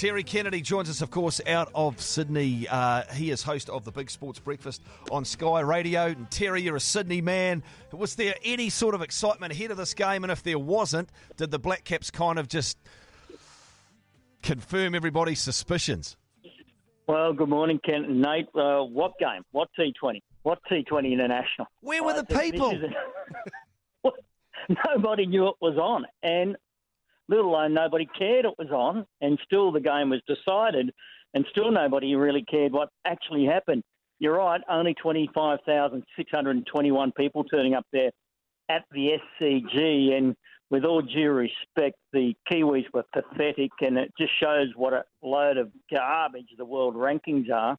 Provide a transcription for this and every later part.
Terry Kennedy joins us, of course, out of Sydney. Uh, he is host of the Big Sports Breakfast on Sky Radio. And Terry, you're a Sydney man. Was there any sort of excitement ahead of this game? And if there wasn't, did the Black Caps kind of just confirm everybody's suspicions? Well, good morning, Kent and Nate. Uh, what game? What T20? What T20 International? Where were the people? Nobody knew it was on. And little alone nobody cared it was on, and still the game was decided, and still nobody really cared what actually happened. You're right, only 25,621 people turning up there at the SCG, and with all due respect, the Kiwis were pathetic, and it just shows what a load of garbage the world rankings are.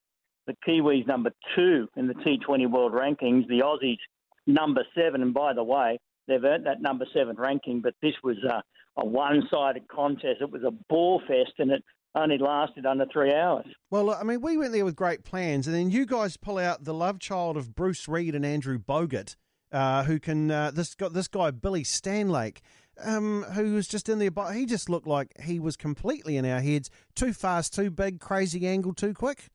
The Kiwis number two in the T20 world rankings, the Aussies number seven, and by the way, they've earned that number seven ranking, but this was uh, a one-sided contest. It was a bore fest, and it only lasted under three hours. Well, I mean, we went there with great plans, and then you guys pull out the love child of Bruce Reid and Andrew Bogut, uh, who can uh, this got this guy Billy Stanlake. Um, who was just in there, but he just looked like he was completely in our heads. Too fast, too big, crazy angle, too quick.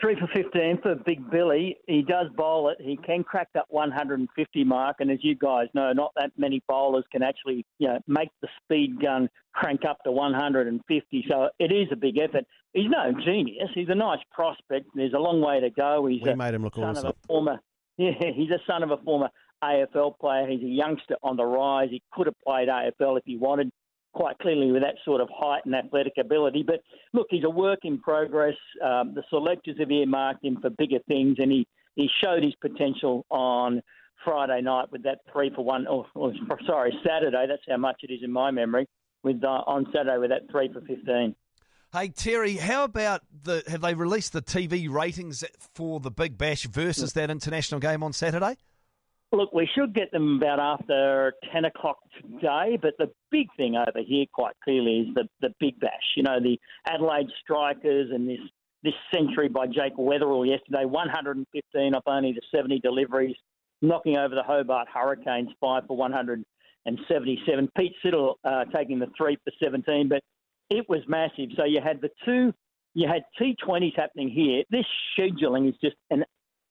Three for 15 for Big Billy. He does bowl it. He can crack that 150 mark. And as you guys know, not that many bowlers can actually you know, make the speed gun crank up to 150. So it is a big effort. He's no genius. He's a nice prospect. There's a long way to go. He's we a made him look son awesome. of a former. Yeah, he's a son of a former AFL player. He's a youngster on the rise. He could have played AFL if he wanted quite clearly with that sort of height and athletic ability. But look, he's a work in progress. Um, the selectors have earmarked him for bigger things, and he, he showed his potential on Friday night with that three for one. Or, or sorry, Saturday. That's how much it is in my memory. With uh, on Saturday with that three for fifteen. Hey Terry, how about the? Have they released the TV ratings for the Big Bash versus that international game on Saturday? Look, we should get them about after 10 o'clock today, but the big thing over here, quite clearly, is the, the Big Bash. You know, the Adelaide Strikers and this, this century by Jake Weatherald yesterday 115 off only the 70 deliveries, knocking over the Hobart Hurricanes 5 for 177. Pete Siddle uh, taking the 3 for 17, but it was massive. So you had the two, you had T20s happening here. This scheduling is just an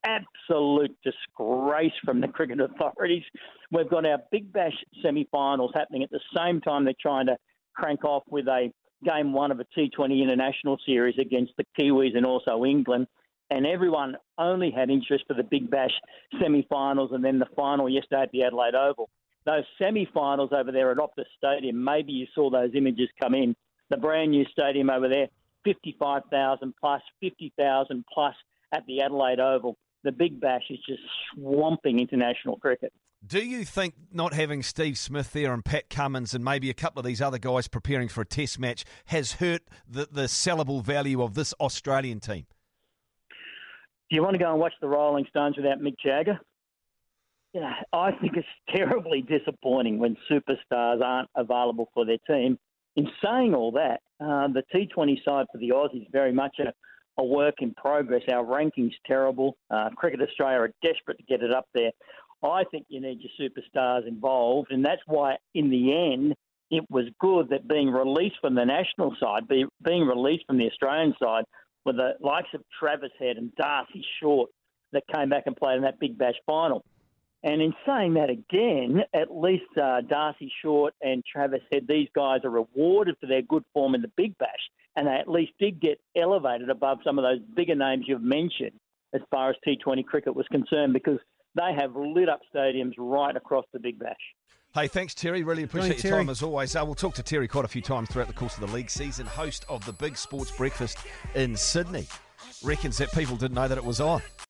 absolute disgrace from the cricket authorities. We've got our Big Bash semi-finals happening at the same time they're trying to crank off with a game one of a T20 international series against the Kiwis and also England. And everyone only had interest for the Big Bash semi-finals and then the final yesterday at the Adelaide Oval. Those semi-finals over there at Optus Stadium, maybe you saw those images come in. The brand new stadium over there, 55,000 plus, 50,000 plus at the Adelaide Oval the Big Bash is just swamping international cricket. Do you think not having Steve Smith there and Pat Cummins and maybe a couple of these other guys preparing for a test match has hurt the, the sellable value of this Australian team? Do you want to go and watch the Rolling Stones without Mick Jagger? Yeah, I think it's terribly disappointing when superstars aren't available for their team. In saying all that, uh, the T20 side for the Aussies is very much a a work in progress. Our ranking's terrible. Uh, Cricket Australia are desperate to get it up there. I think you need your superstars involved, and that's why, in the end, it was good that being released from the national side, be, being released from the Australian side, with the likes of Travis Head and Darcy Short that came back and played in that Big Bash final. And in saying that again, at least uh, Darcy Short and Travis Head, these guys are rewarded for their good form in the Big Bash and they at least did get elevated above some of those bigger names you've mentioned as far as T20 cricket was concerned because they have lit up stadiums right across the Big Bash. Hey, thanks, Terry. Really appreciate your time as always. Uh, we'll talk to Terry quite a few times throughout the course of the league season. Host of the Big Sports Breakfast in Sydney. Reckons that people didn't know that it was on.